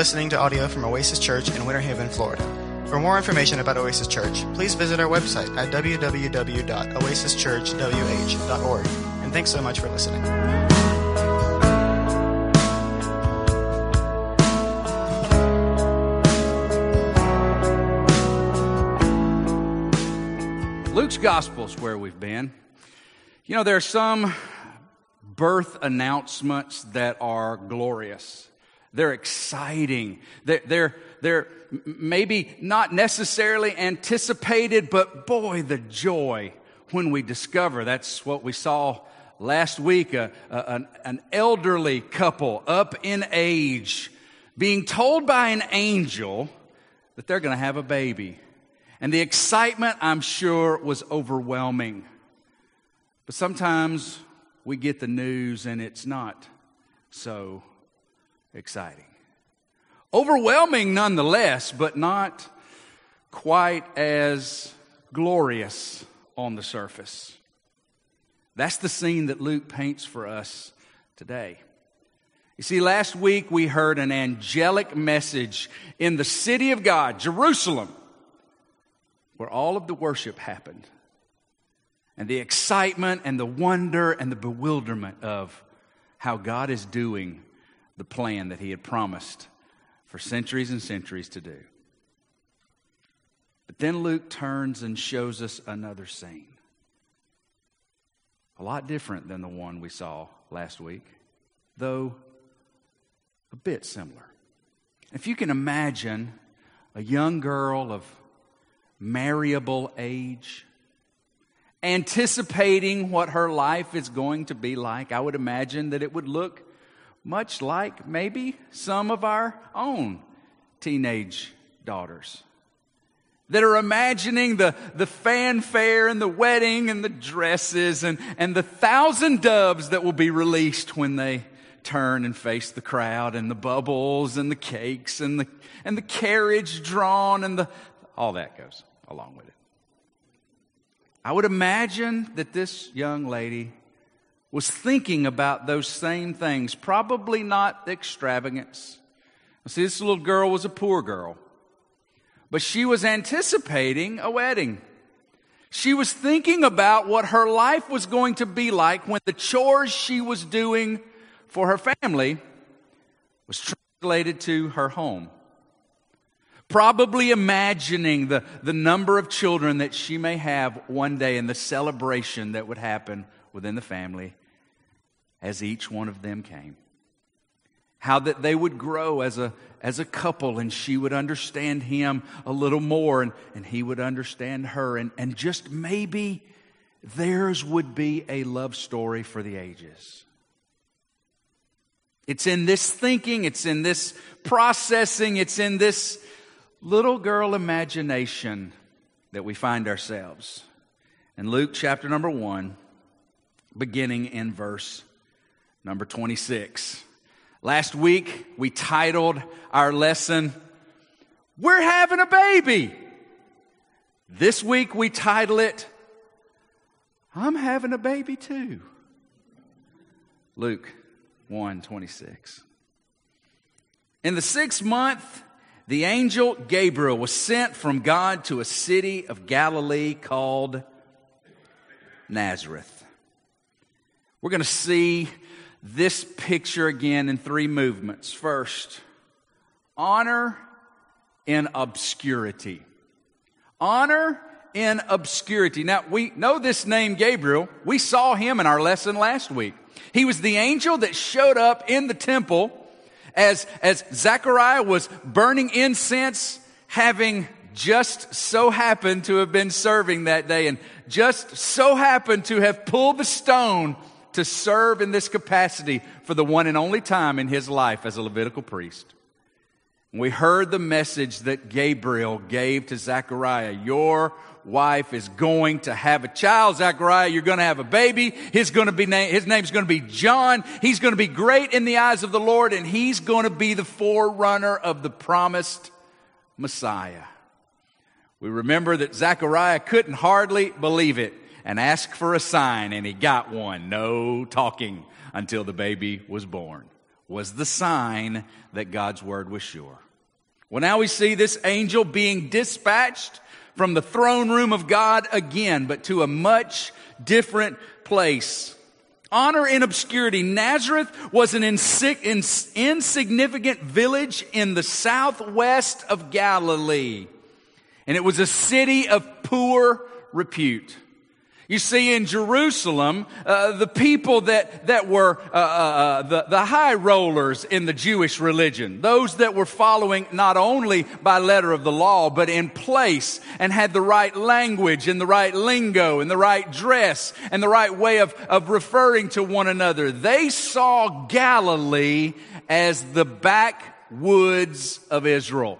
listening to audio from Oasis Church in Winter Haven, Florida. For more information about Oasis Church, please visit our website at www.oasischurchwh.org. And thanks so much for listening. Luke's Gospel is where we've been. You know, there are some birth announcements that are glorious. They're exciting. They're, they're, they're maybe not necessarily anticipated, but boy, the joy when we discover. That's what we saw last week a, a, an, an elderly couple up in age being told by an angel that they're going to have a baby. And the excitement, I'm sure, was overwhelming. But sometimes we get the news and it's not so exciting. Overwhelming nonetheless, but not quite as glorious on the surface. That's the scene that Luke paints for us today. You see, last week we heard an angelic message in the city of God, Jerusalem, where all of the worship happened. And the excitement and the wonder and the bewilderment of how God is doing the plan that He had promised for centuries and centuries to do. But then Luke turns and shows us another scene. A lot different than the one we saw last week, though a bit similar. If you can imagine a young girl of marriable age, anticipating what her life is going to be like, I would imagine that it would look much like maybe some of our own teenage daughters that are imagining the, the fanfare and the wedding and the dresses and, and the thousand doves that will be released when they turn and face the crowd and the bubbles and the cakes and the, and the carriage drawn and the, all that goes along with it. I would imagine that this young lady was thinking about those same things, probably not extravagance. See, this little girl was a poor girl, but she was anticipating a wedding. She was thinking about what her life was going to be like when the chores she was doing for her family was translated to her home. Probably imagining the, the number of children that she may have one day and the celebration that would happen within the family as each one of them came. How that they would grow as a, as a couple and she would understand him a little more and, and he would understand her. And, and just maybe theirs would be a love story for the ages. It's in this thinking, it's in this processing, it's in this little girl imagination that we find ourselves. In Luke chapter number one, beginning in verse number 26. Last week, we titled our lesson, We're Having a Baby. This week, we title it, I'm having a baby too. Luke 1 26. In the sixth month, the angel Gabriel was sent from God to a city of Galilee called Nazareth. We're going to see this picture again in three movements. First, honor in obscurity. Honor in obscurity. Now, we know this name Gabriel. We saw him in our lesson last week. He was the angel that showed up in the temple as, as Zechariah was burning incense, having just so happened to have been serving that day and just so happened to have pulled the stone to serve in this capacity for the one and only time in his life as a Levitical priest. We heard the message that Gabriel gave to Zechariah. Your wife is going to have a child, Zechariah. You're going to have a baby. His going to be name, his name's going to be John. He's going to be great in the eyes of the Lord and he's going to be the forerunner of the promised Messiah. We remember that Zechariah couldn't hardly believe it and asked for a sign, and he got one. No talking until the baby was born. was the sign that God's word was sure. Well, now we see this angel being dispatched from the throne room of God again, but to a much different place. Honor in obscurity. Nazareth was an insignificant village in the southwest of Galilee. And it was a city of poor repute. You see, in Jerusalem, uh, the people that, that were uh, uh, uh, the, the high rollers in the Jewish religion, those that were following not only by letter of the law, but in place and had the right language and the right lingo and the right dress and the right way of, of referring to one another, they saw Galilee as the backwoods of Israel.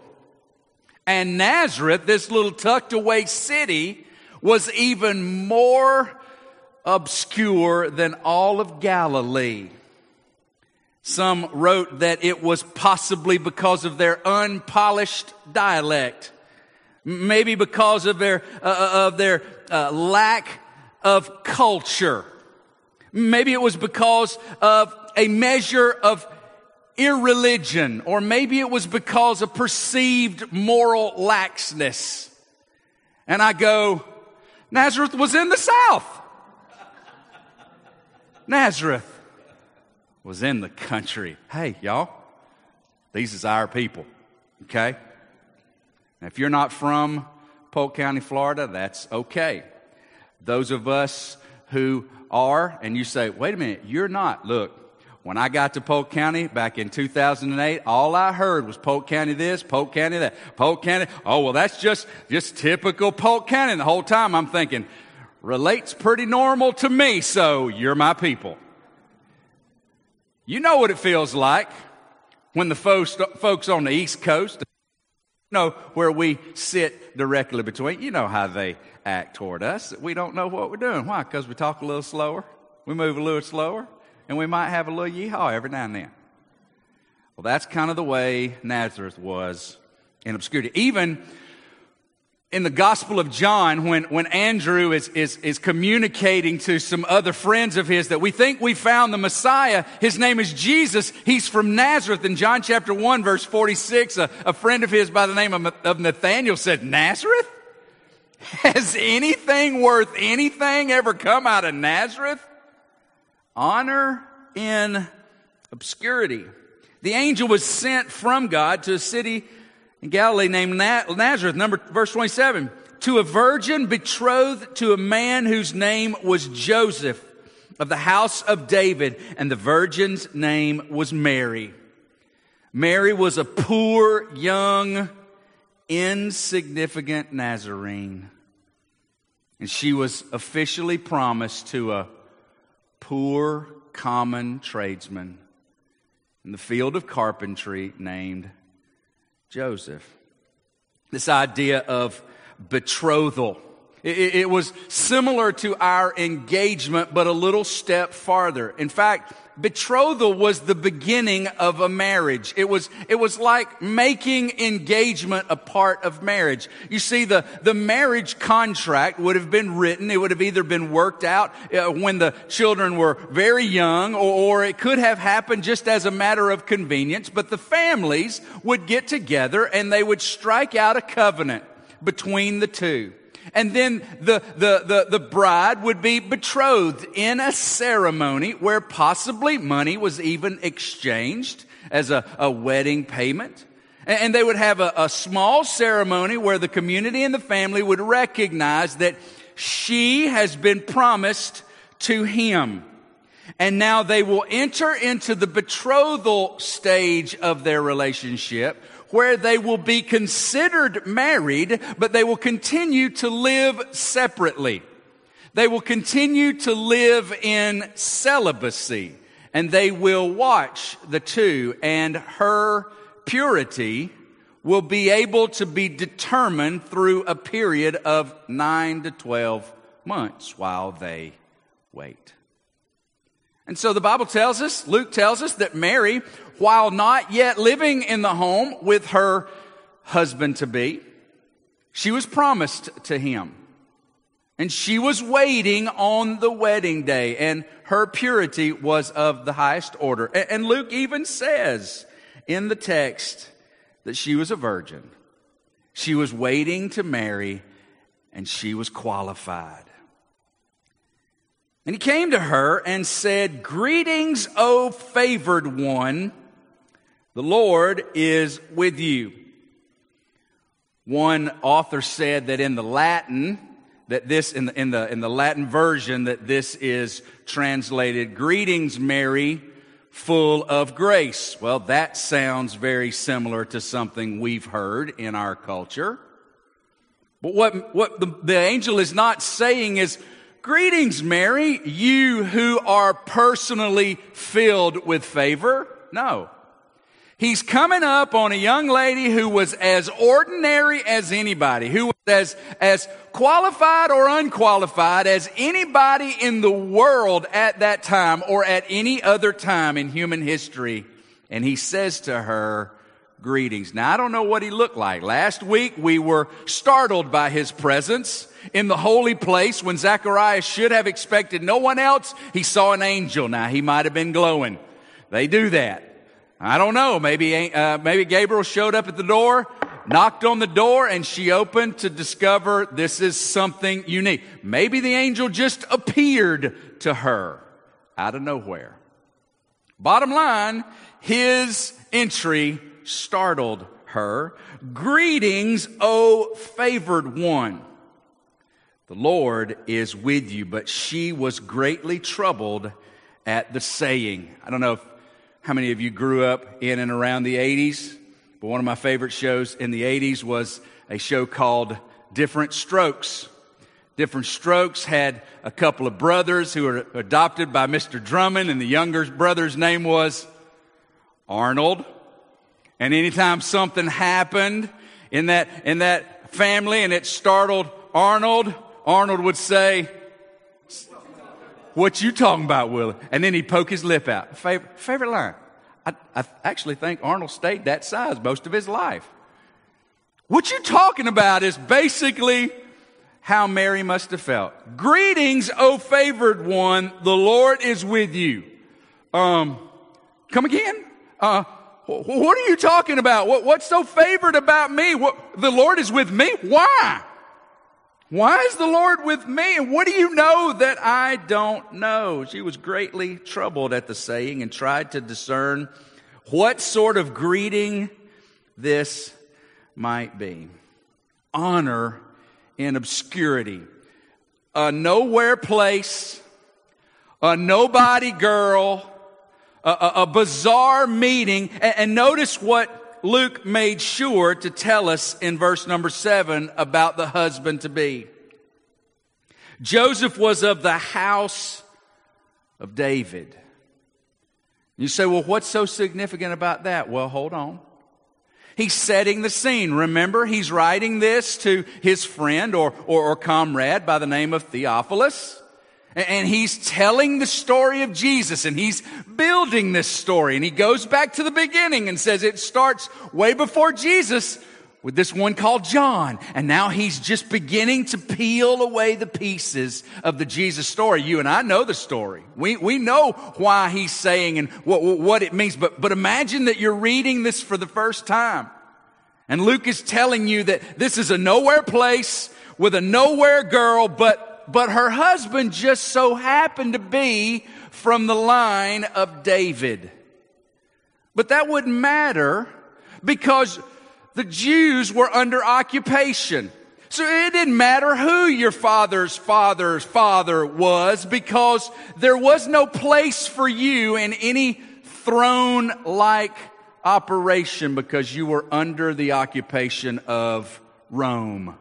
And Nazareth, this little tucked away city, was even more obscure than all of Galilee. Some wrote that it was possibly because of their unpolished dialect, maybe because of their uh, uh, of their uh, lack of culture. Maybe it was because of a measure of irreligion, or maybe it was because of perceived moral laxness. And I go, Nazareth was in the south. Nazareth was in the country. Hey, y'all, these is our people, okay? Now, if you're not from Polk County, Florida, that's okay. Those of us who are, and you say, wait a minute, you're not. Look, when I got to Polk County back in 2008, all I heard was Polk County this, Polk County that, Polk County. Oh, well, that's just, just typical Polk County. And the whole time I'm thinking, relates pretty normal to me, so you're my people. You know what it feels like when the folks, folks on the East Coast, know, where we sit directly between, you know how they act toward us. We don't know what we're doing. Why? Because we talk a little slower. We move a little slower and we might have a little yeehaw every now and then. Well, that's kind of the way Nazareth was in obscurity. Even in the Gospel of John, when, when Andrew is, is, is communicating to some other friends of his that we think we found the Messiah, his name is Jesus, he's from Nazareth. In John chapter 1, verse 46, a, a friend of his by the name of, of Nathaniel said, Nazareth? Has anything worth anything ever come out of Nazareth? Honor in obscurity. The angel was sent from God to a city in Galilee named Nazareth, number verse 27, to a virgin betrothed to a man whose name was Joseph of the house of David, and the virgin's name was Mary. Mary was a poor, young, insignificant Nazarene. And she was officially promised to a poor, common tradesman in the field of carpentry named Joseph. This idea of betrothal. It, it, was similar to our engagement, but a little step farther. In fact, betrothal was the beginning of a marriage. It was, it was like making engagement a part of marriage. You see, the, the marriage contract would have been written. It would have either been worked out uh, when the children were very young or, or it could have happened just as a matter of convenience. But the families would get together and they would strike out a covenant between the two. And then the, the, the, the, bride would be betrothed in a ceremony where possibly money was even exchanged as a, a wedding payment. And they would have a, a small ceremony where the community and the family would recognize that she has been promised to him. And now they will enter into the betrothal stage of their relationship where they will be considered married, but they will continue to live separately. They will continue to live in celibacy and they will watch the two and her purity will be able to be determined through a period of nine to 12 months while they wait. And so the Bible tells us, Luke tells us that Mary while not yet living in the home with her husband to be, she was promised to him. And she was waiting on the wedding day, and her purity was of the highest order. And Luke even says in the text that she was a virgin. She was waiting to marry, and she was qualified. And he came to her and said, Greetings, O favored one. The Lord is with you. One author said that in the Latin, that this, in the, in the, in the Latin version, that this is translated, Greetings, Mary, full of grace. Well, that sounds very similar to something we've heard in our culture. But what, what the, the angel is not saying is, Greetings, Mary, you who are personally filled with favor. No. He's coming up on a young lady who was as ordinary as anybody, who was as, as qualified or unqualified as anybody in the world at that time or at any other time in human history. And he says to her, greetings. Now, I don't know what he looked like. Last week we were startled by his presence in the holy place when Zacharias should have expected no one else. He saw an angel. Now, he might have been glowing. They do that. I don't know. Maybe, uh, maybe Gabriel showed up at the door, knocked on the door, and she opened to discover this is something unique. Maybe the angel just appeared to her out of nowhere. Bottom line, his entry startled her. Greetings, O favored one. The Lord is with you, but she was greatly troubled at the saying. I don't know if how many of you grew up in and around the 80s? But one of my favorite shows in the 80s was a show called Diff'rent Strokes. Diff'rent Strokes had a couple of brothers who were adopted by Mr. Drummond, and the younger brother's name was Arnold. And anytime something happened in that, in that family and it startled Arnold, Arnold would say, what you talking about, Willie? And then he'd poke his lip out. Favorite, favorite line. I, I actually think Arnold stayed that size most of his life. What you talking about is basically how Mary must have felt. Greetings, O favored one, the Lord is with you. Um, come again? Uh, what are you talking about? What, what's so favored about me? What, the Lord is with me? Why? Why is the Lord with me? And what do you know that I don't know? She was greatly troubled at the saying and tried to discern what sort of greeting this might be. Honor in obscurity. A nowhere place, a nobody girl, a, a, a bizarre meeting. And, and notice what Luke made sure to tell us in verse number seven about the husband to be. Joseph was of the house of David. You say, well, what's so significant about that? Well, hold on. He's setting the scene. Remember, he's writing this to his friend or, or, or comrade by the name of Theophilus. And he's telling the story of Jesus and he's building this story. And he goes back to the beginning and says it starts way before Jesus with this one called John. And now he's just beginning to peel away the pieces of the Jesus story. You and I know the story. We, we know why he's saying and what, what it means. But, but imagine that you're reading this for the first time. And Luke is telling you that this is a nowhere place with a nowhere girl, but but her husband just so happened to be from the line of David. But that wouldn't matter because the Jews were under occupation. So it didn't matter who your father's father's father was because there was no place for you in any throne like operation because you were under the occupation of Rome.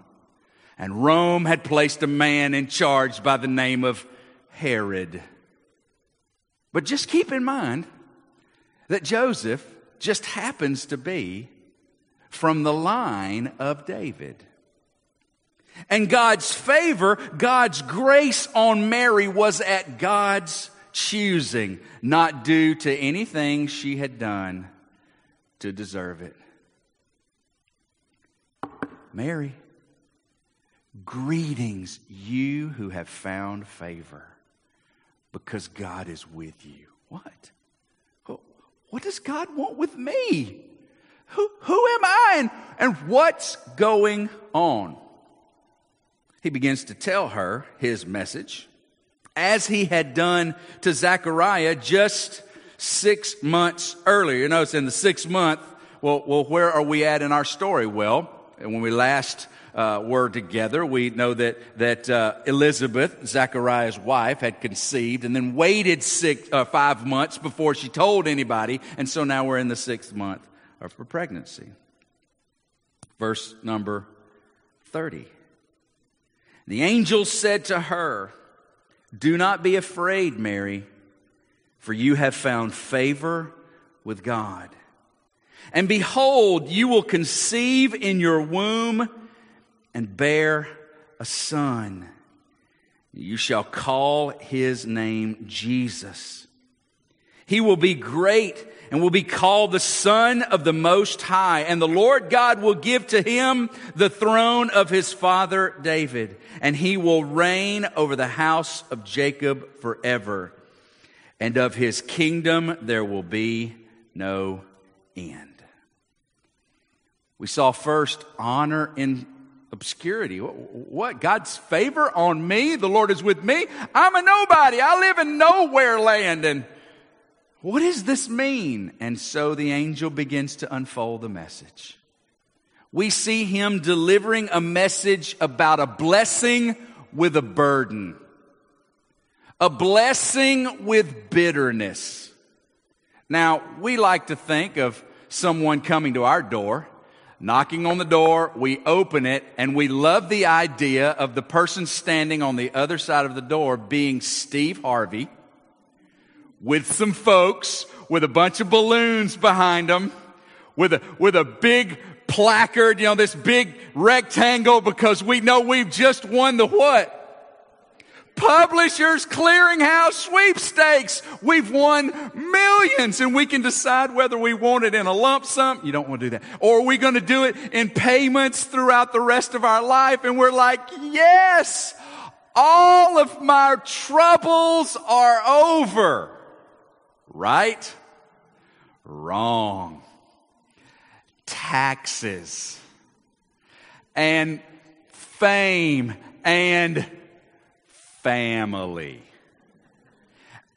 And Rome had placed a man in charge by the name of Herod. But just keep in mind that Joseph just happens to be from the line of David. And God's favor, God's grace on Mary was at God's choosing, not due to anything she had done to deserve it. Mary Greetings, you who have found favor, because God is with you. What? What does God want with me? Who, who am I and, and what's going on? He begins to tell her his message as he had done to Zechariah just six months earlier. You know, it's in the sixth month. Well, well, where are we at in our story? Well, and when we last uh, were together, we know that that uh, Elizabeth, Zechariah's wife, had conceived and then waited six, uh, five months before she told anybody, and so now we're in the sixth month of her pregnancy. Verse number thirty. The angel said to her, "Do not be afraid, Mary, for you have found favor with God." And behold, you will conceive in your womb and bear a son. You shall call his name Jesus. He will be great and will be called the Son of the Most High. And the Lord God will give to him the throne of his father David, and he will reign over the house of Jacob forever. And of his kingdom there will be no end. We saw first honor in obscurity. What? God's favor on me? The Lord is with me? I'm a nobody. I live in nowhere land. And what does this mean? And so the angel begins to unfold the message. We see him delivering a message about a blessing with a burden, a blessing with bitterness. Now, we like to think of someone coming to our door knocking on the door, we open it, and we love the idea of the person standing on the other side of the door being Steve Harvey with some folks with a bunch of balloons behind them with a, with a big placard, you know, this big rectangle because we know we've just won the what? Publishers Clearinghouse sweepstakes. We've won millions and we can decide whether we want it in a lump sum. You don't want to do that. Or are we going to do it in payments throughout the rest of our life? And we're like, yes, all of my troubles are over. Right? Wrong. Taxes and fame and family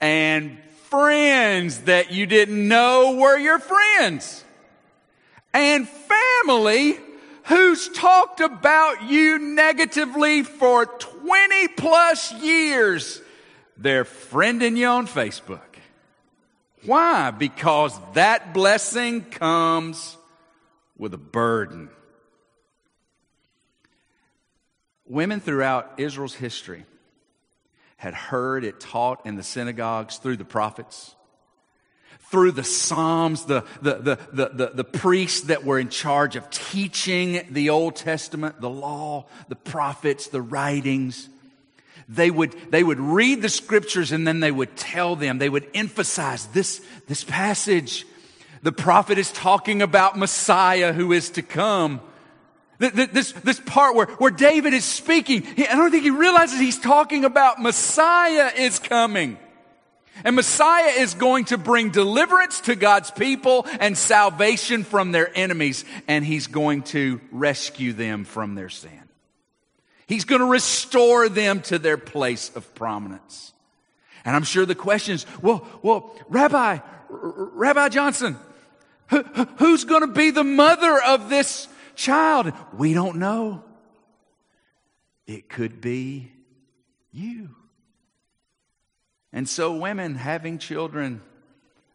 and friends that you didn't know were your friends and family who's talked about you negatively for 20 plus years. They're friending you on Facebook. Why? Because that blessing comes with a burden. Women throughout Israel's history had heard it taught in the synagogues through the prophets, through the Psalms, the, the, the, the, the, the priests that were in charge of teaching the Old Testament, the law, the prophets, the writings. They would, they would read the scriptures and then they would tell them, they would emphasize this, this passage. The prophet is talking about Messiah who is to come. This, this part where, where David is speaking, I don't think he realizes he's talking about Messiah is coming. And Messiah is going to bring deliverance to God's people and salvation from their enemies. And he's going to rescue them from their sin. He's going to restore them to their place of prominence. And I'm sure the question is, well, well, Rabbi, Rabbi Johnson, who, who's going to be the mother of this child. We don't know. It could be you. And so, women having children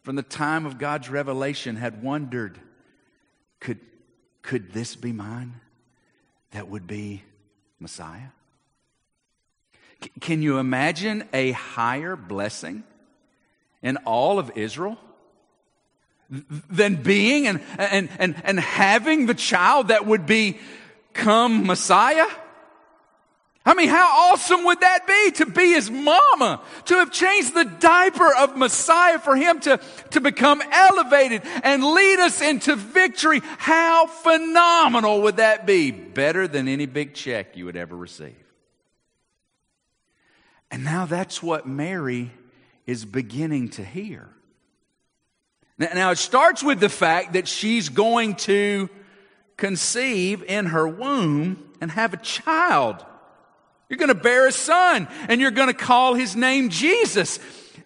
from the time of God's revelation had wondered could, could this be mine? That would be Messiah? C- can you imagine a higher blessing in all of Israel? Than being and, and, and, and having the child that would become Messiah? I mean, how awesome would that be to be his mama, to have changed the diaper of Messiah for him to, to become elevated and lead us into victory? How phenomenal would that be? Better than any big check you would ever receive. And now that's what Mary is beginning to hear. Now, it starts with the fact that she's going to conceive in her womb and have a child. You're going to bear a son and you're going to call his name Jesus.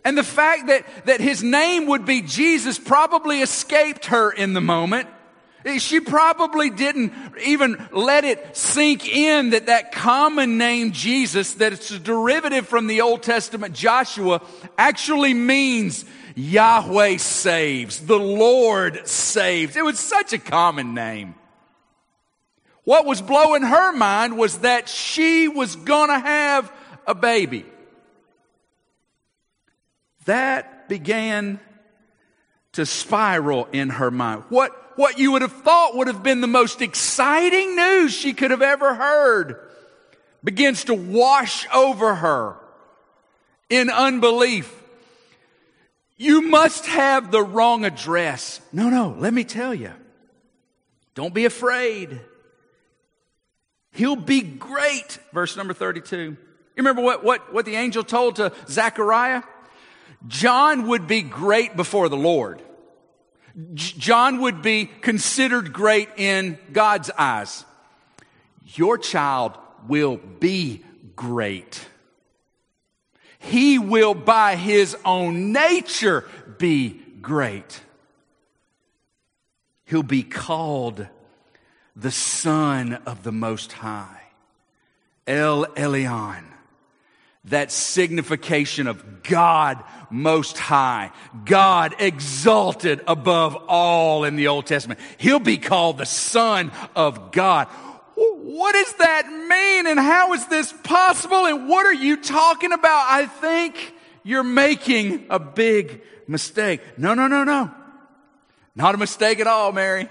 And the fact that, that his name would be Jesus probably escaped her in the moment. Eh, she probably didn't even let it sink in that that common name Jesus, that it's a derivative from the Old Testament Joshua, actually means Yahweh saves, the Lord saves. It was such a common name. What was blowing her mind was that she was gonna have a baby. That began to spiral in her mind. What, what you would have thought would have been the most exciting news she could have ever heard begins to wash over her in unbelief. You must have the wrong address. No, no, let me tell you. Don't be afraid. He'll be great. Verse number 32. You remember what, what, what the angel told to Zechariah? John would be great before the Lord. John would be considered great in God's eyes. Your child will be great. He will, by his own nature, be great. He'll be called the Son of the Most High. El Elyon. That signification of God Most High. God exalted above all in the Old Testament. He'll be called the Son of God. What does that mean and how is this possible and what are you talking about? I think you're making a big mistake. No, no, no, no. Not a mistake at all, Mary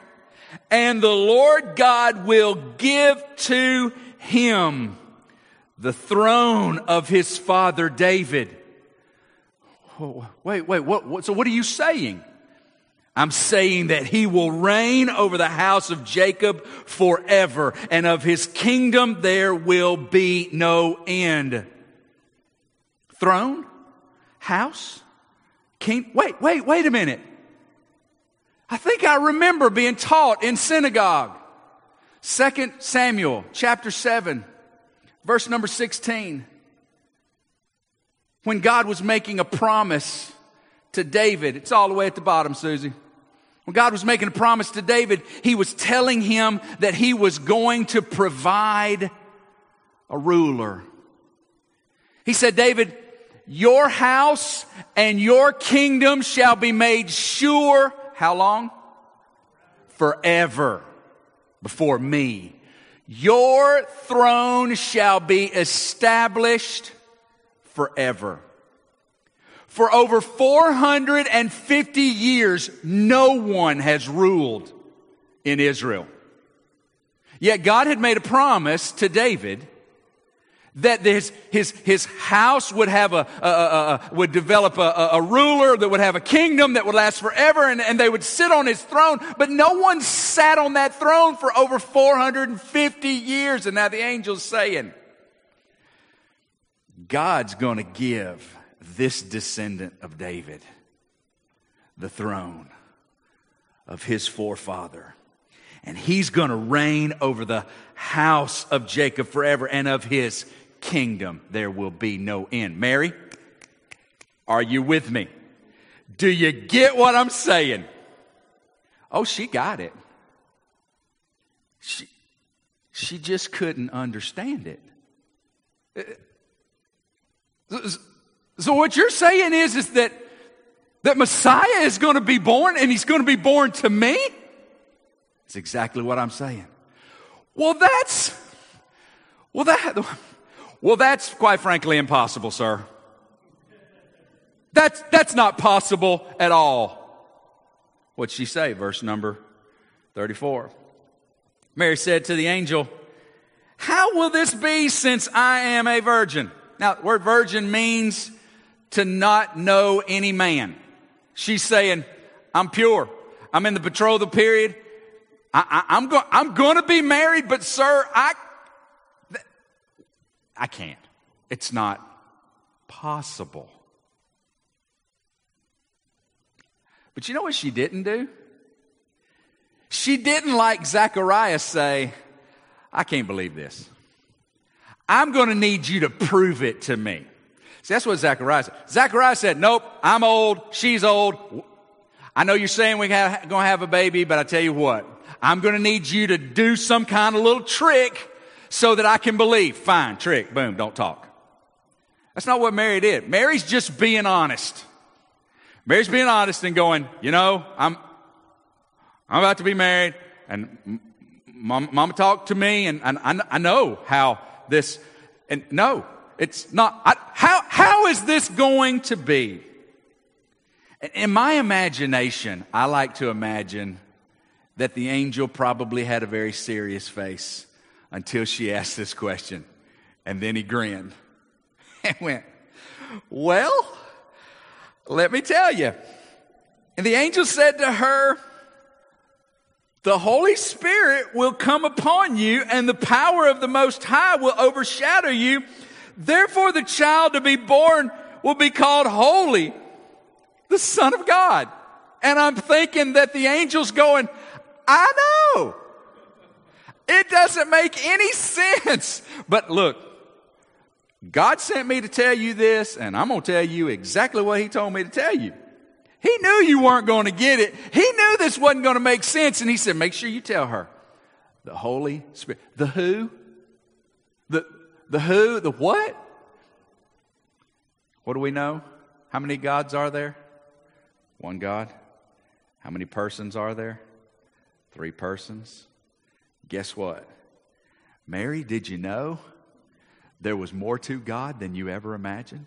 and the Lord God will give to him the throne of his father David. Oh, wait, wait, what, what, so what are you saying? I'm saying that he will reign over the house of Jacob forever, and of his kingdom there will be no end. Throne? House? King? Wait, wait, wait a minute. I think I remember being taught in synagogue. Second Samuel chapter 7, verse number 16. When God was making a promise to David, it's all the way at the bottom, Susie. When God was making a promise to David, he was telling him that he was going to provide a ruler. He said, David, your house and your kingdom shall be made sure how long? Forever before me. Your throne shall be established forever. For over 450 years, no one has ruled in Israel. Yet God had made a promise to David that his, his, his house would have a, a, a, a would develop a, ruler that would have a kingdom that would last forever and, and they would sit on his throne. But no one sat on that throne for over 450 years. And now the angel's saying, God's going to give this descendant of David the throne of his forefather. And he's going to reign over the house of Jacob forever and of his kingdom there will be no end. Mary, are you with me? Do you get what I'm saying? Oh, she got it. She, she just couldn't understand it. Uh, uh, So what you're saying is, is that, that Messiah is going to be born and he's going to be born to me? That's exactly what I'm saying. Well, that's, well, that, well, that's quite frankly impossible, sir. That's, that's not possible at all. What'd she say? Verse number 34. Mary said to the angel, How will this be since I am a virgin? Now, the word virgin means to not know any man. She's saying, I'm pure. I'm in the betrothal period. I, am going, I'm going to be married, but sir, I, I can't. It's not possible. But you know what she didn't do? She didn't like Zacharias say, I can't believe this. I'm going to need you to prove it to me. See, that's what Zachariah said. Zachariah said, Nope, I'm old, she's old. I know you're saying we're going to have a baby, but I tell you what, I'm going to need you to do some kind of little trick so that I can believe. Fine, trick, boom, don't talk. That's not what Mary did. Mary's just being honest. Mary's being honest and going, you know, I'm, I'm about to be married, and mom, mama talked to me, and, and I, I know how this, and no, it's not. I, how, how is this going to be? In my imagination, I like to imagine that the angel probably had a very serious face until she asked this question. And then he grinned and went, Well, let me tell you. And the angel said to her, The Holy Spirit will come upon you, and the power of the Most High will overshadow you. Therefore, the child to be born will be called Holy, the Son of God. And I'm thinking that the angel's going, I know. It doesn't make any sense. But look, God sent me to tell you this, and I'm going to tell you exactly what He told me to tell you. He knew you weren't going to get it. He knew this wasn't going to make sense, and He said, Make sure you tell her. The Holy Spirit. The who? The, the who? The what? What do we know? How many gods are there? One God. How many persons are there? Three persons. Guess what? Mary, did you know there was more to God than you ever imagined?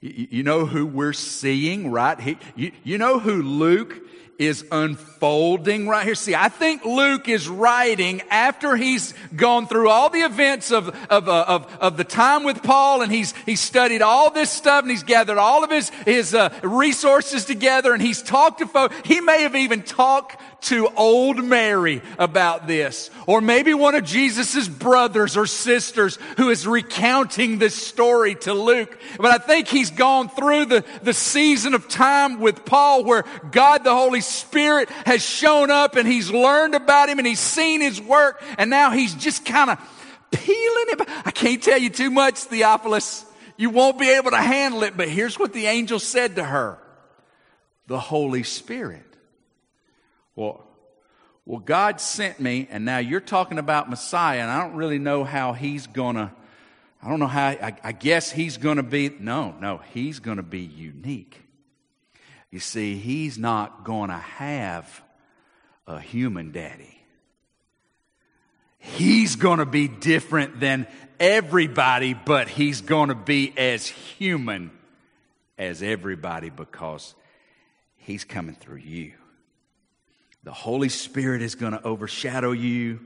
You, know who we're seeing, right? He, you, you know who Luke is unfolding right here. See, I think Luke is writing after he's gone through all the events of, of, uh, of, of, the time with Paul and he's, he's studied all this stuff and he's gathered all of his, his uh, resources together and he's talked to folks. He may have even talked to old Mary about this. Or maybe one of Jesus's brothers or sisters who is recounting this story to Luke. But I think he's gone through the, the season of time with Paul where God the Holy Spirit has shown up and he's learned about him and he's seen his work and now he's just kind of peeling it. I can't tell you too much, Theophilus. You won't be able to handle it, but here's what the angel said to her. The Holy Spirit well, well, God sent me, and now you're talking about Messiah, and I don't really know how he's gonna, I don't know how, I, I guess he's gonna be, no, no, he's gonna be unique. You see, he's not gonna have a human daddy. He's gonna be different than everybody, but he's gonna be as human as everybody because he's coming through you. The Holy Spirit is going to overshadow you.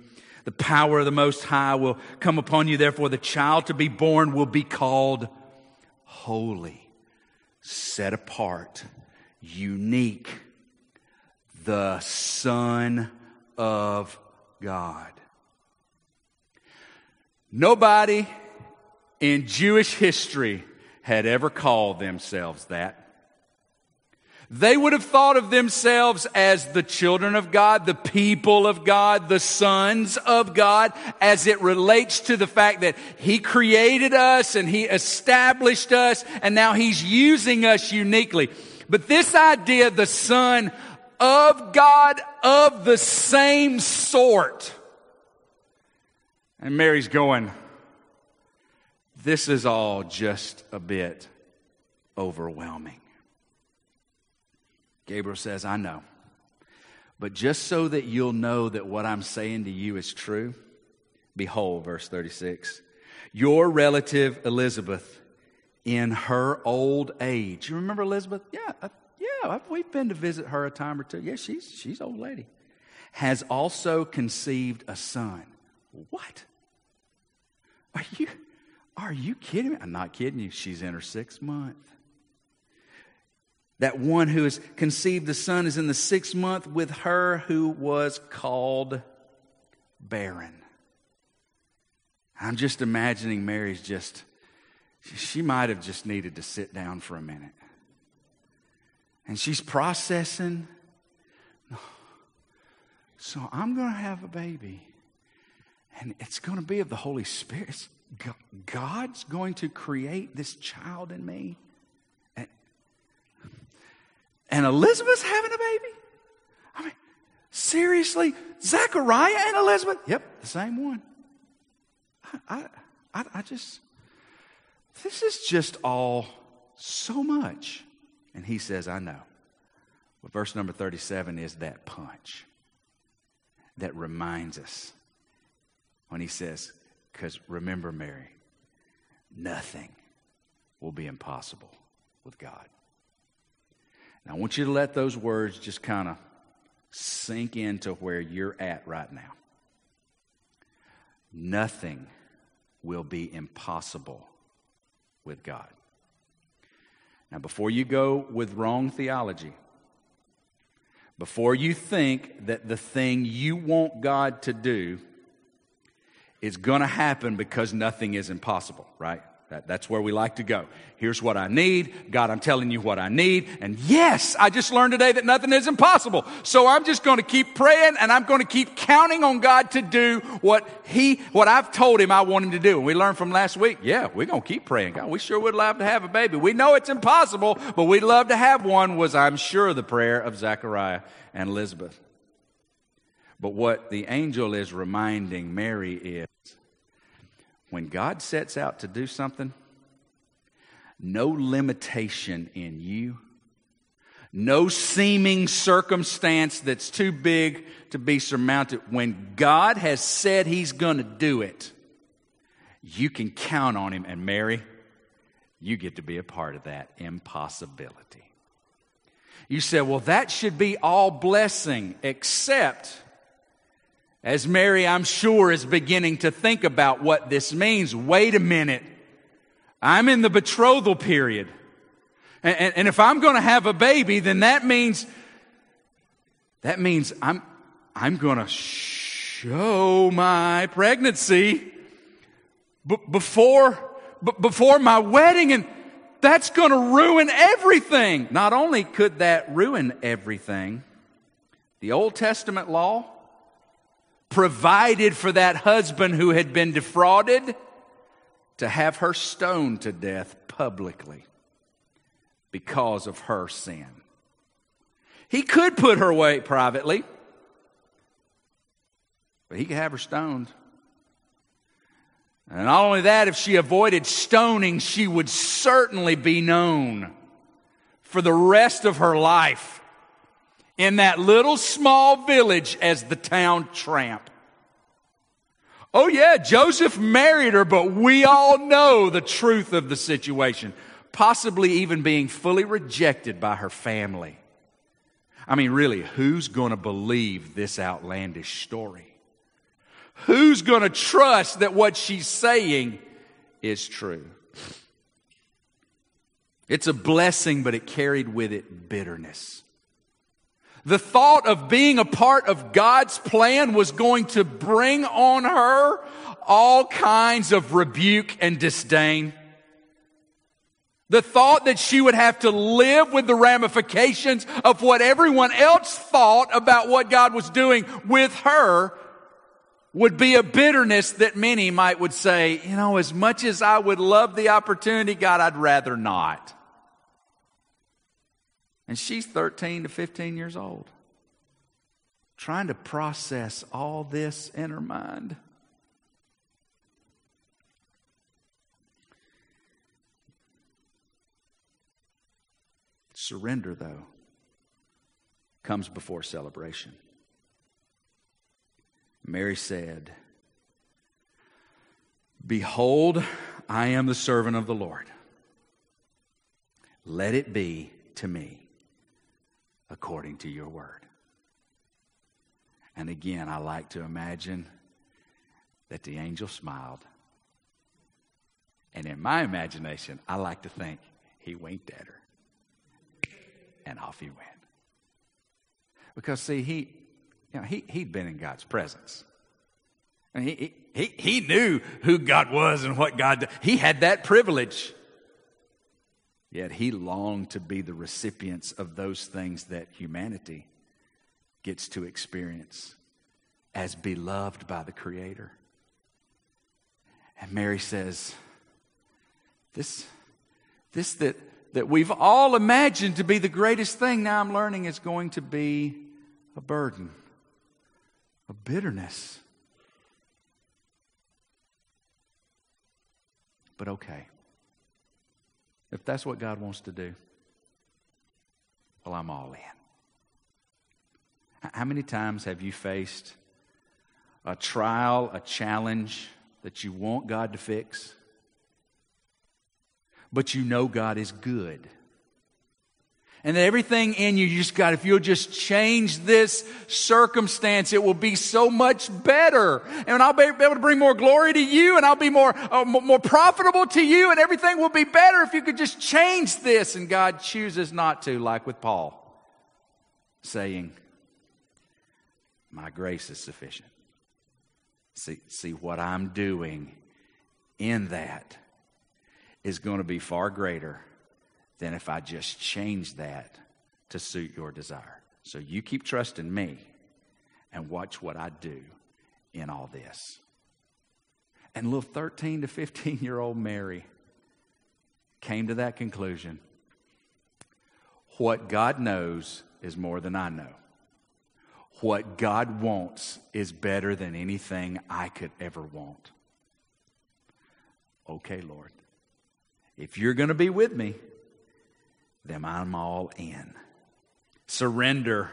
The power of the Most High will come upon you. Therefore, the child to be born will be called holy, set apart, unique, the Son of God. Nobody in Jewish history had ever called themselves that. They would have thought of themselves as the children of God, the people of God, the sons of God, as it relates to the fact that He created us and He established us and now He's using us uniquely. But this idea, the son of God, of the same sort. And Mary's going, this is all just a bit overwhelming. Gabriel says, I know. But just so that you'll know that what I'm saying to you is true, behold, verse 36, your relative Elizabeth in her old age. You remember Elizabeth? Yeah, uh, yeah, we've been to visit her a time or two. Yeah, she's, she's old lady. Has also conceived a son. What? Are you, are you kidding me? I'm not kidding you. She's in her sixth month. That one who has conceived the son is in the sixth month with her who was called barren. I'm just imagining Mary's just, she might have just needed to sit down for a minute. And she's processing. So I'm going to have a baby, and it's going to be of the Holy Spirit. God's going to create this child in me. And Elizabeth's having a baby? I mean, seriously? Zachariah and Elizabeth? Yep, the same one. I, I, I just, this is just all so much. And he says, I know. But verse number 37 is that punch that reminds us when he says, because remember, Mary, nothing will be impossible with God. Now, I want you to let those words just kind of sink into where you're at right now. Nothing will be impossible with God. Now, before you go with wrong theology, before you think that the thing you want God to do is going to happen because nothing is impossible, right? That, that's where we like to go. Here's what I need. God, I'm telling you what I need. And yes, I just learned today that nothing is impossible. So I'm just going to keep praying and I'm going to keep counting on God to do what He, what I've told Him I want Him to do. And we learned from last week, yeah, we're going to keep praying. God, we sure would love to have a baby. We know it's impossible, but we'd love to have one was, I'm sure, the prayer of Zechariah and Elizabeth. But what the angel is reminding Mary is when God sets out to do something, no limitation in you, no seeming circumstance that's too big to be surmounted. When God has said He's going to do it, you can count on Him. And Mary, you get to be a part of that impossibility. You said, well, that should be all blessing, except as Mary, I'm sure, is beginning to think about what this means. Wait a minute. I'm in the betrothal period. And, and, and if I'm going to have a baby, then that means, that means I'm, I'm going to show my pregnancy b- before, b- before my wedding. And that's going to ruin everything. Not only could that ruin everything, the Old Testament law provided for that husband who had been defrauded to have her stoned to death publicly because of her sin. He could put her away privately, but he could have her stoned. And not only that, if she avoided stoning, she would certainly be known for the rest of her life in that little small village as the town tramp. Oh, yeah, Joseph married her, but we all know the truth of the situation, possibly even being fully rejected by her family. I mean, really, who's going to believe this outlandish story? Who's going to trust that what she's saying is true? It's a blessing, but it carried with it bitterness. The thought of being a part of God's plan was going to bring on her all kinds of rebuke and disdain. The thought that she would have to live with the ramifications of what everyone else thought about what God was doing with her would be a bitterness that many might would say, you know, as much as I would love the opportunity, God, I'd rather not. And she's 13 to 15 years old, trying to process all this in her mind. Surrender, though, comes before celebration. Mary said, Behold, I am the servant of the Lord. Let it be to me according to your word. And again, I like to imagine that the angel smiled And in my imagination, I like to think he winked at her. And off he went. Because, see, he, you know, he, he'd been in God's presence. And he, he, he knew who God was and what God. He had that privilege. Yet he longed to be the recipients of those things that humanity gets to experience as beloved by the Creator. And Mary says, This, this that, that we've all imagined to be the greatest thing, now I'm learning is going to be a burden, a bitterness. But okay. If that's what God wants to do, well, I'm all in. How many times have you faced a trial, a challenge that you want God to fix, but you know God is good? And everything in you, you just got, if you'll just change this circumstance, it will be so much better. And I'll be able to bring more glory to you and I'll be more, uh, more profitable to you and everything will be better if you could just change this. And God chooses not to, like with Paul, saying, my grace is sufficient. See, see what I'm doing in that is going to be far greater than if I just change that to suit your desire. So you keep trusting me and watch what I do in all this. And little 13 to 15 year old Mary came to that conclusion. What God knows is more than I know. What God wants is better than anything I could ever want. Okay, Lord. If you're going to be with me, then I'm all in. Surrender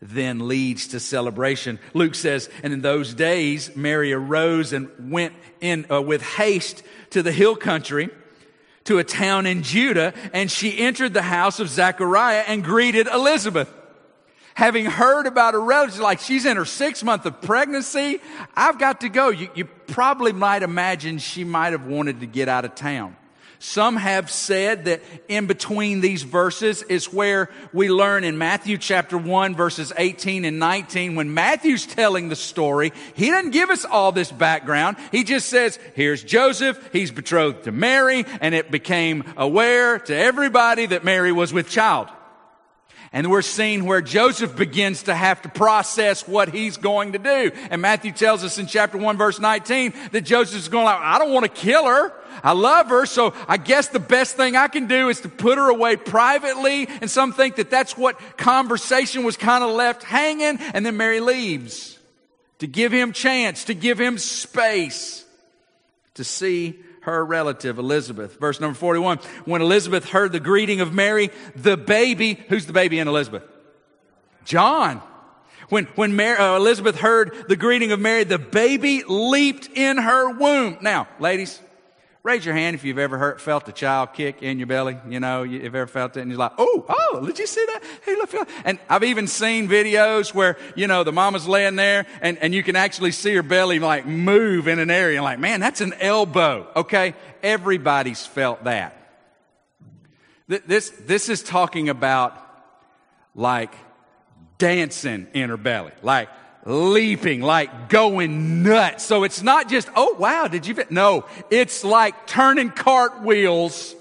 then leads to celebration. Luke says, and in those days, Mary arose and went in uh, with haste to the hill country to a town in Judah, and she entered the house of Zechariah and greeted Elizabeth having heard about her relative, like she's in her sixth month of pregnancy, I've got to go. You, you probably might imagine she might have wanted to get out of town. Some have said that in between these verses is where we learn in Matthew chapter 1 verses 18 and 19 when Matthew's telling the story, he doesn't give us all this background. He just says, here's Joseph, he's betrothed to Mary, and it became aware to everybody that Mary was with child. And we're seeing where Joseph begins to have to process what he's going to do. And Matthew tells us in chapter 1 verse 19 that Joseph's going like, I don't want to kill her. I love her. So I guess the best thing I can do is to put her away privately. And some think that that's what conversation was kind of left hanging. And then Mary leaves to give him chance, to give him space to see her relative Elizabeth. Verse number 41. When Elizabeth heard the greeting of Mary, the baby, who's the baby in Elizabeth? John. When, when Mary, uh, Elizabeth heard the greeting of Mary, the baby leaped in her womb. Now, ladies, Raise your hand if you've ever felt a child kick in your belly. You know, you've ever felt it and you're like, oh, oh, did you see that? Hey, look. And I've even seen videos where, you know, the mama's laying there and, and you can actually see her belly like move in an area. Like, man, that's an elbow. Okay. Everybody's felt that. This, this is talking about like dancing in her belly. Like, leaping, like going nuts. So it's not just, oh wow, did you? No, it's like turning cartwheels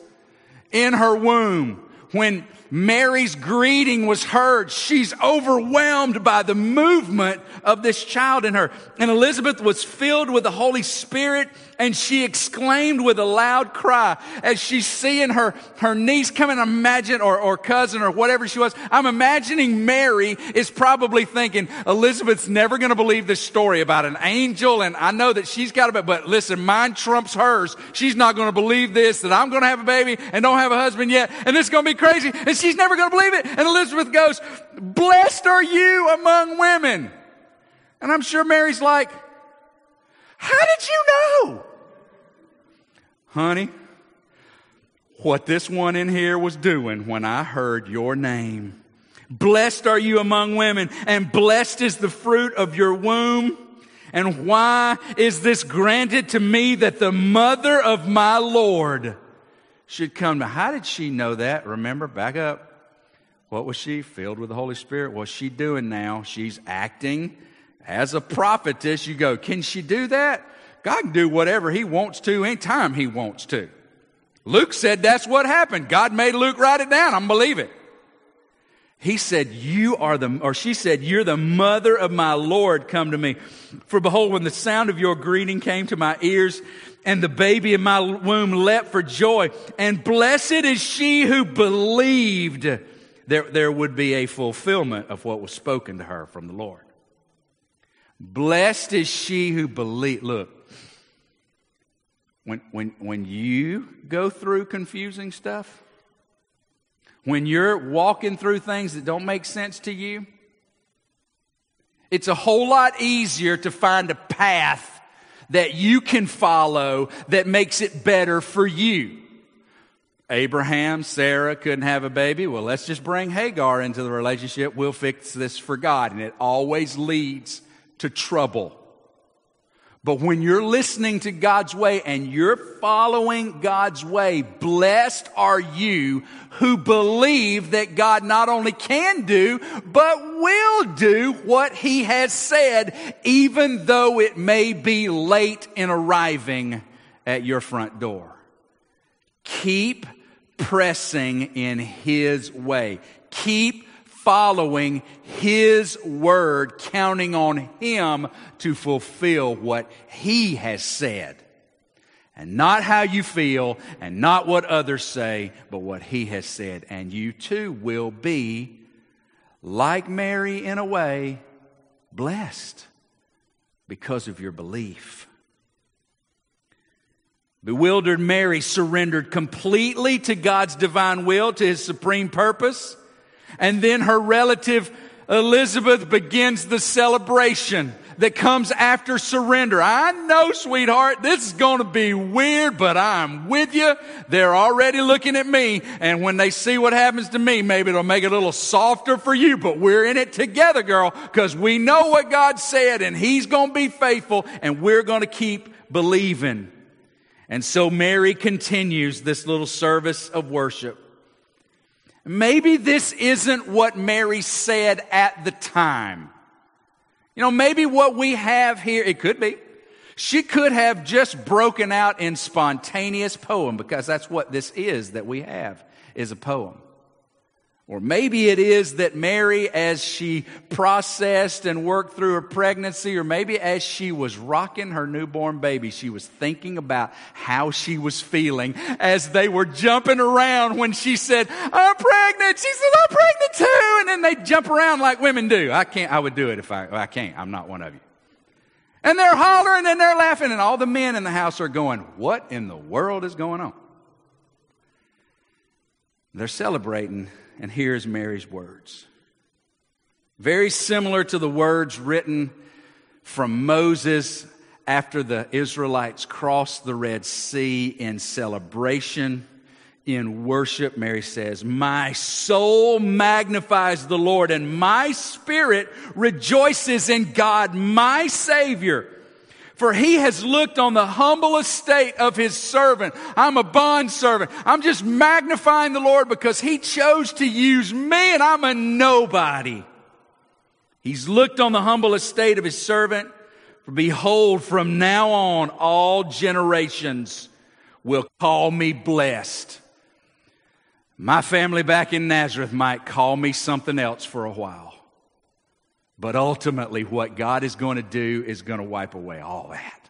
in her womb. When Mary's greeting was heard, she's overwhelmed by the movement of this child in her. And Elizabeth was filled with the Holy Spirit and she exclaimed with a loud cry as she's seeing her, her niece come and imagine, or, or cousin or whatever she was. I'm imagining Mary is probably thinking, Elizabeth's never going to believe this story about an angel. And I know that she's got a, but listen, mine trumps hers. She's not going to believe this, that I'm going to have a baby and don't have a husband yet. And is going to be crazy. And she's never going to believe it. And Elizabeth goes, blessed are you among women. And I'm sure Mary's like, how did you know? Honey, what this one in here was doing when I heard your name. Blessed are you among women, and blessed is the fruit of your womb. And why is this granted to me that the mother of my Lord should come to? How did she know that? Remember, back up. What was she? Filled with the Holy Spirit. What's she doing now? She's acting as a prophetess. You go, can she do that? God can do whatever he wants to anytime he wants to. Luke said that's what happened. God made Luke write it down. I'm believe it. He said, You are the, or she said, You're the mother of my Lord, come to me. For behold, when the sound of your greeting came to my ears, and the baby in my womb leapt for joy, and blessed is she who believed there, there would be a fulfillment of what was spoken to her from the Lord. Blessed is she who believed. Look, when, when, when you go through confusing stuff, when you're walking through things that don't make sense to you, it's a whole lot easier to find a path that you can follow that makes it better for you. Abraham, Sarah couldn't have a baby. Well, let's just bring Hagar into the relationship. We'll fix this for God. And it always leads to trouble. But when you're listening to God's way and you're following God's way, blessed are you who believe that God not only can do, but will do what he has said, even though it may be late in arriving at your front door. Keep pressing in his way. Keep following His word, counting on Him to fulfill what He has said. And not how you feel and not what others say, but what He has said. And you too will be, like Mary in a way, blessed because of your belief. Bewildered Mary surrendered completely to God's divine will, to His supreme purpose. And then her relative Elizabeth begins the celebration that comes after surrender. I know, sweetheart, this is going to be weird, but I'm with you. They're already looking at me. And when they see what happens to me, maybe it'll make it a little softer for you, but we're in it together, girl, because we know what God said and He's going to be faithful and we're going to keep believing. And so Mary continues this little service of worship. Maybe this isn't what Mary said at the time. You know, maybe what we have here, it could be. She could have just broken out in spontaneous poem because that's what this is that we have is a poem. Or maybe it is that Mary, as she processed and worked through her pregnancy, or maybe as she was rocking her newborn baby, she was thinking about how she was feeling as they were jumping around when she said, I'm pregnant. She said, I'm pregnant too. And then they jump around like women do. I can't, I would do it if I, I can't. I'm not one of you. And they're hollering and they're laughing and all the men in the house are going, what in the world is going on? They're celebrating and here's Mary's words. Very similar to the words written from Moses after the Israelites crossed the Red Sea in celebration, in worship. Mary says, My soul magnifies the Lord, and my spirit rejoices in God, my Savior for he has looked on the humble estate of his servant. I'm a bond servant. I'm just magnifying the Lord because he chose to use me and I'm a nobody. He's looked on the humble estate of his servant. For behold, from now on, all generations will call me blessed. My family back in Nazareth might call me something else for a while. But ultimately, what God is going to do is going to wipe away all that.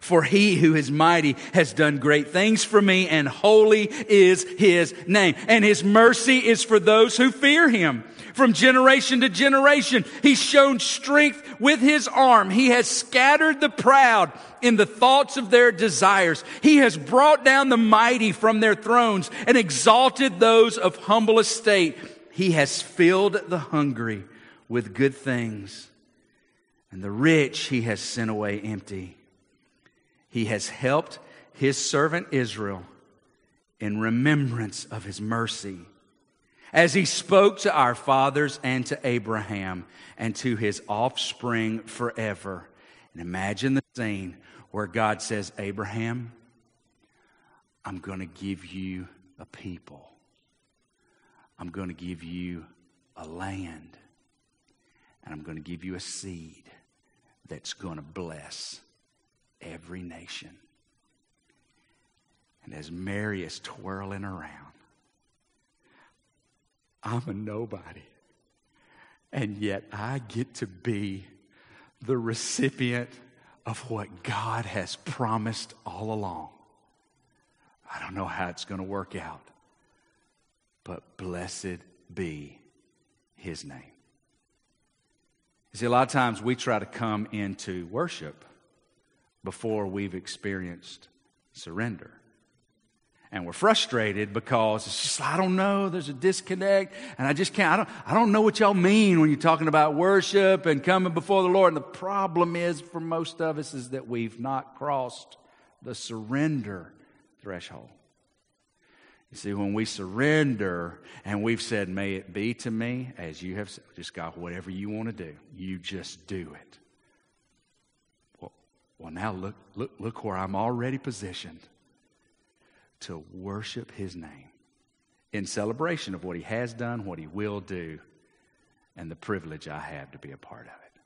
For he who is mighty has done great things for me, and holy is his name. And his mercy is for those who fear him. From generation to generation, he's shown strength with his arm. He has scattered the proud in the thoughts of their desires. He has brought down the mighty from their thrones and exalted those of humble estate. He has filled the hungry with good things, and the rich he has sent away empty. He has helped his servant Israel in remembrance of his mercy, as he spoke to our fathers and to Abraham and to his offspring forever. And imagine the scene where God says, Abraham, I'm going to give you a people. I'm going to give you a land. And I'm going to give you a seed that's going to bless every nation. And as Mary is twirling around, I'm a nobody. And yet I get to be the recipient of what God has promised all along. I don't know how it's going to work out, but blessed be his name. You see, a lot of times we try to come into worship before we've experienced surrender. And we're frustrated because it's just, I don't know, there's a disconnect, and I just can't, I don't, I don't know what y'all mean when you're talking about worship and coming before the Lord. And the problem is, for most of us, is that we've not crossed the surrender threshold. You see, when we surrender and we've said, May it be to me as you have said, just God, whatever you want to do, you just do it. Well, well now look, look, look where I'm already positioned to worship his name in celebration of what he has done, what he will do, and the privilege I have to be a part of it.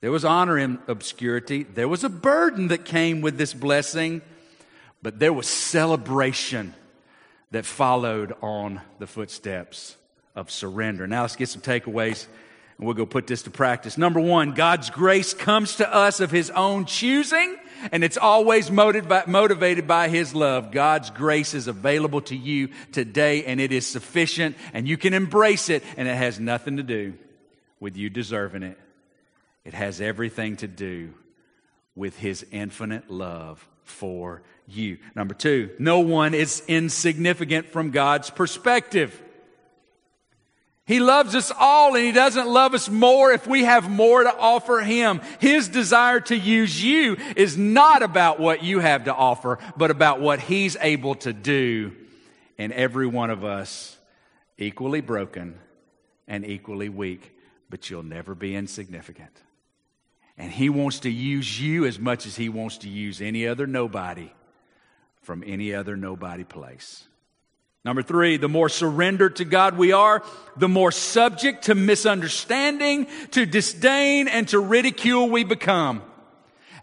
There was honor in obscurity. There was a burden that came with this blessing but there was celebration that followed on the footsteps of surrender. Now let's get some takeaways and we'll go put this to practice. Number one, God's grace comes to us of His own choosing and it's always motivated by His love. God's grace is available to you today and it is sufficient and you can embrace it and it has nothing to do with you deserving it. It has everything to do with His infinite love for you. Number two, no one is insignificant from God's perspective. He loves us all and He doesn't love us more if we have more to offer Him. His desire to use you is not about what you have to offer, but about what He's able to do in every one of us, equally broken and equally weak, but you'll never be insignificant. And He wants to use you as much as He wants to use any other nobody from any other nobody place. Number three, the more surrendered to God we are, the more subject to misunderstanding, to disdain, and to ridicule we become.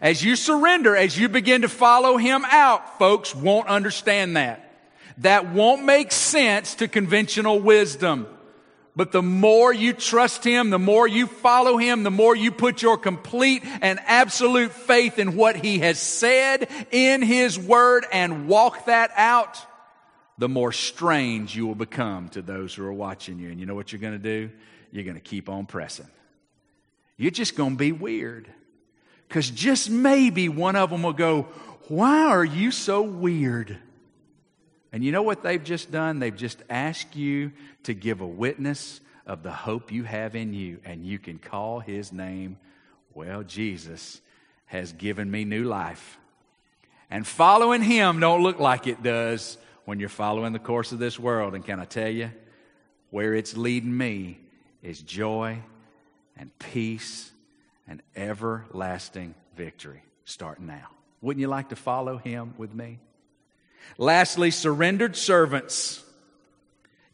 As you surrender, as you begin to follow Him out, folks won't understand that. That won't make sense to conventional wisdom. But the more you trust Him, the more you follow Him, the more you put your complete and absolute faith in what He has said in His Word and walk that out, the more strange you will become to those who are watching you. And you know what you're going to do? You're going to keep on pressing. You're just going to be weird. Because just maybe one of them will go, Why are you so weird? And you know what they've just done? They've just asked you to give a witness of the hope you have in you, and you can call his name, well, Jesus has given me new life. And following him don't look like it does when you're following the course of this world. And can I tell you, where it's leading me is joy and peace and everlasting victory starting now. Wouldn't you like to follow him with me? Lastly, surrendered servants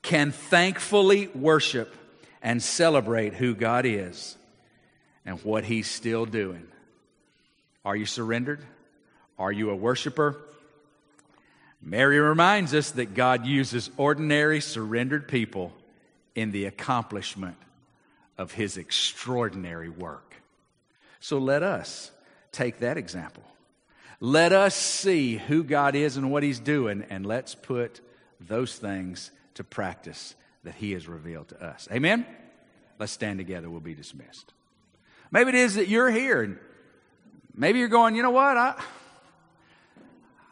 can thankfully worship and celebrate who God is and what He's still doing. Are you surrendered? Are you a worshiper? Mary reminds us that God uses ordinary, surrendered people in the accomplishment of His extraordinary work. So let us take that example. Let us see who God is and what He's doing, and let's put those things to practice that He has revealed to us. Amen? Let's stand together. We'll be dismissed. Maybe it is that you're here, and maybe you're going, you know what? I,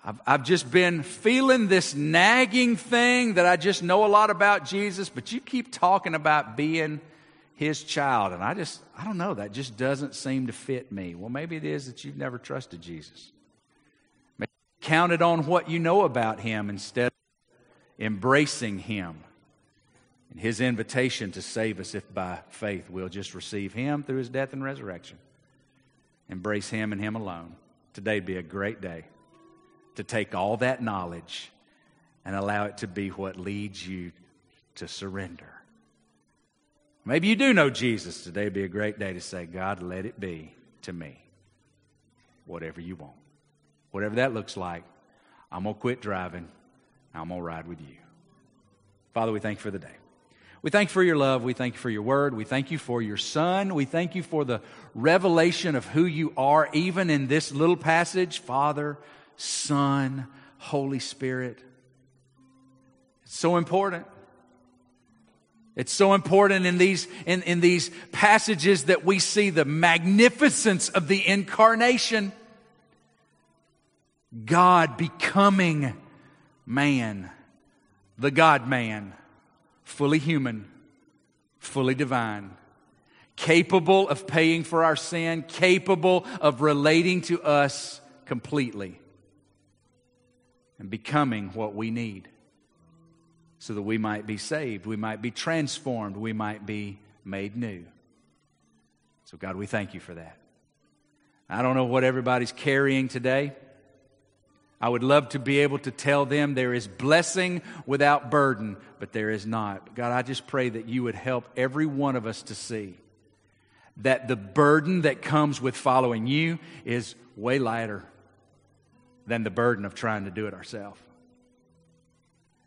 I've, I've just been feeling this nagging thing that I just know a lot about Jesus, but you keep talking about being his child. And I just, I don't know, that just doesn't seem to fit me. Well, maybe it is that you've never trusted Jesus counted on what you know about him instead of embracing him and his invitation to save us if by faith we'll just receive him through his death and resurrection. embrace Him and Him alone, today'd be a great day to take all that knowledge and allow it to be what leads you to surrender. Maybe you do know Jesus. Today would be a great day to say, God, let it be to me whatever you want. Whatever that looks like, I'm going to quit driving. I'm going to ride with you. Father, we thank you for the day. We thank you for your love. We thank you for your word. We thank you for your son. We thank you for the revelation of who you are, even in this little passage Father, Son, Holy Spirit. It's so important. It's so important in these, in, in these passages that we see the magnificence of the incarnation. God becoming man, the God man, fully human, fully divine, capable of paying for our sin, capable of relating to us completely, and becoming what we need so that we might be saved, we might be transformed, we might be made new. So, God, we thank you for that. I don't know what everybody's carrying today. I would love to be able to tell them there is blessing without burden, but there is not. God, I just pray that you would help every one of us to see that the burden that comes with following you is way lighter than the burden of trying to do it ourselves.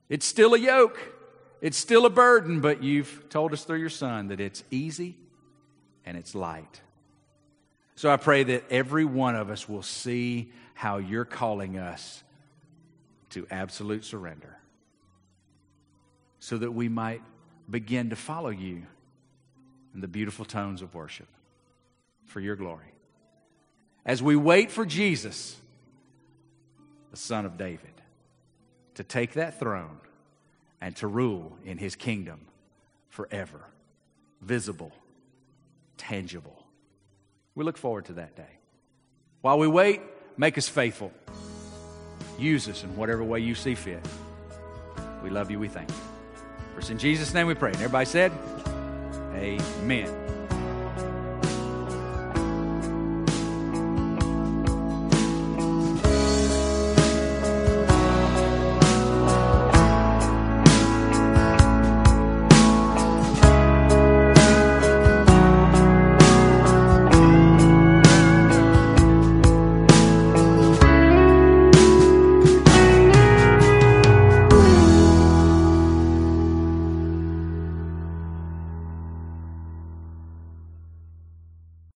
It's still a yoke, it's still a burden, but you've told us through your Son that it's easy and it's light. So I pray that every one of us will see how you're calling us to absolute surrender so that we might begin to follow you in the beautiful tones of worship for your glory. As we wait for Jesus, the Son of David, to take that throne and to rule in his kingdom forever, visible, tangible. We look forward to that day. While we wait, make us faithful. Use us in whatever way you see fit. We love you. We thank you. For in Jesus' name we pray. And everybody said, Amen.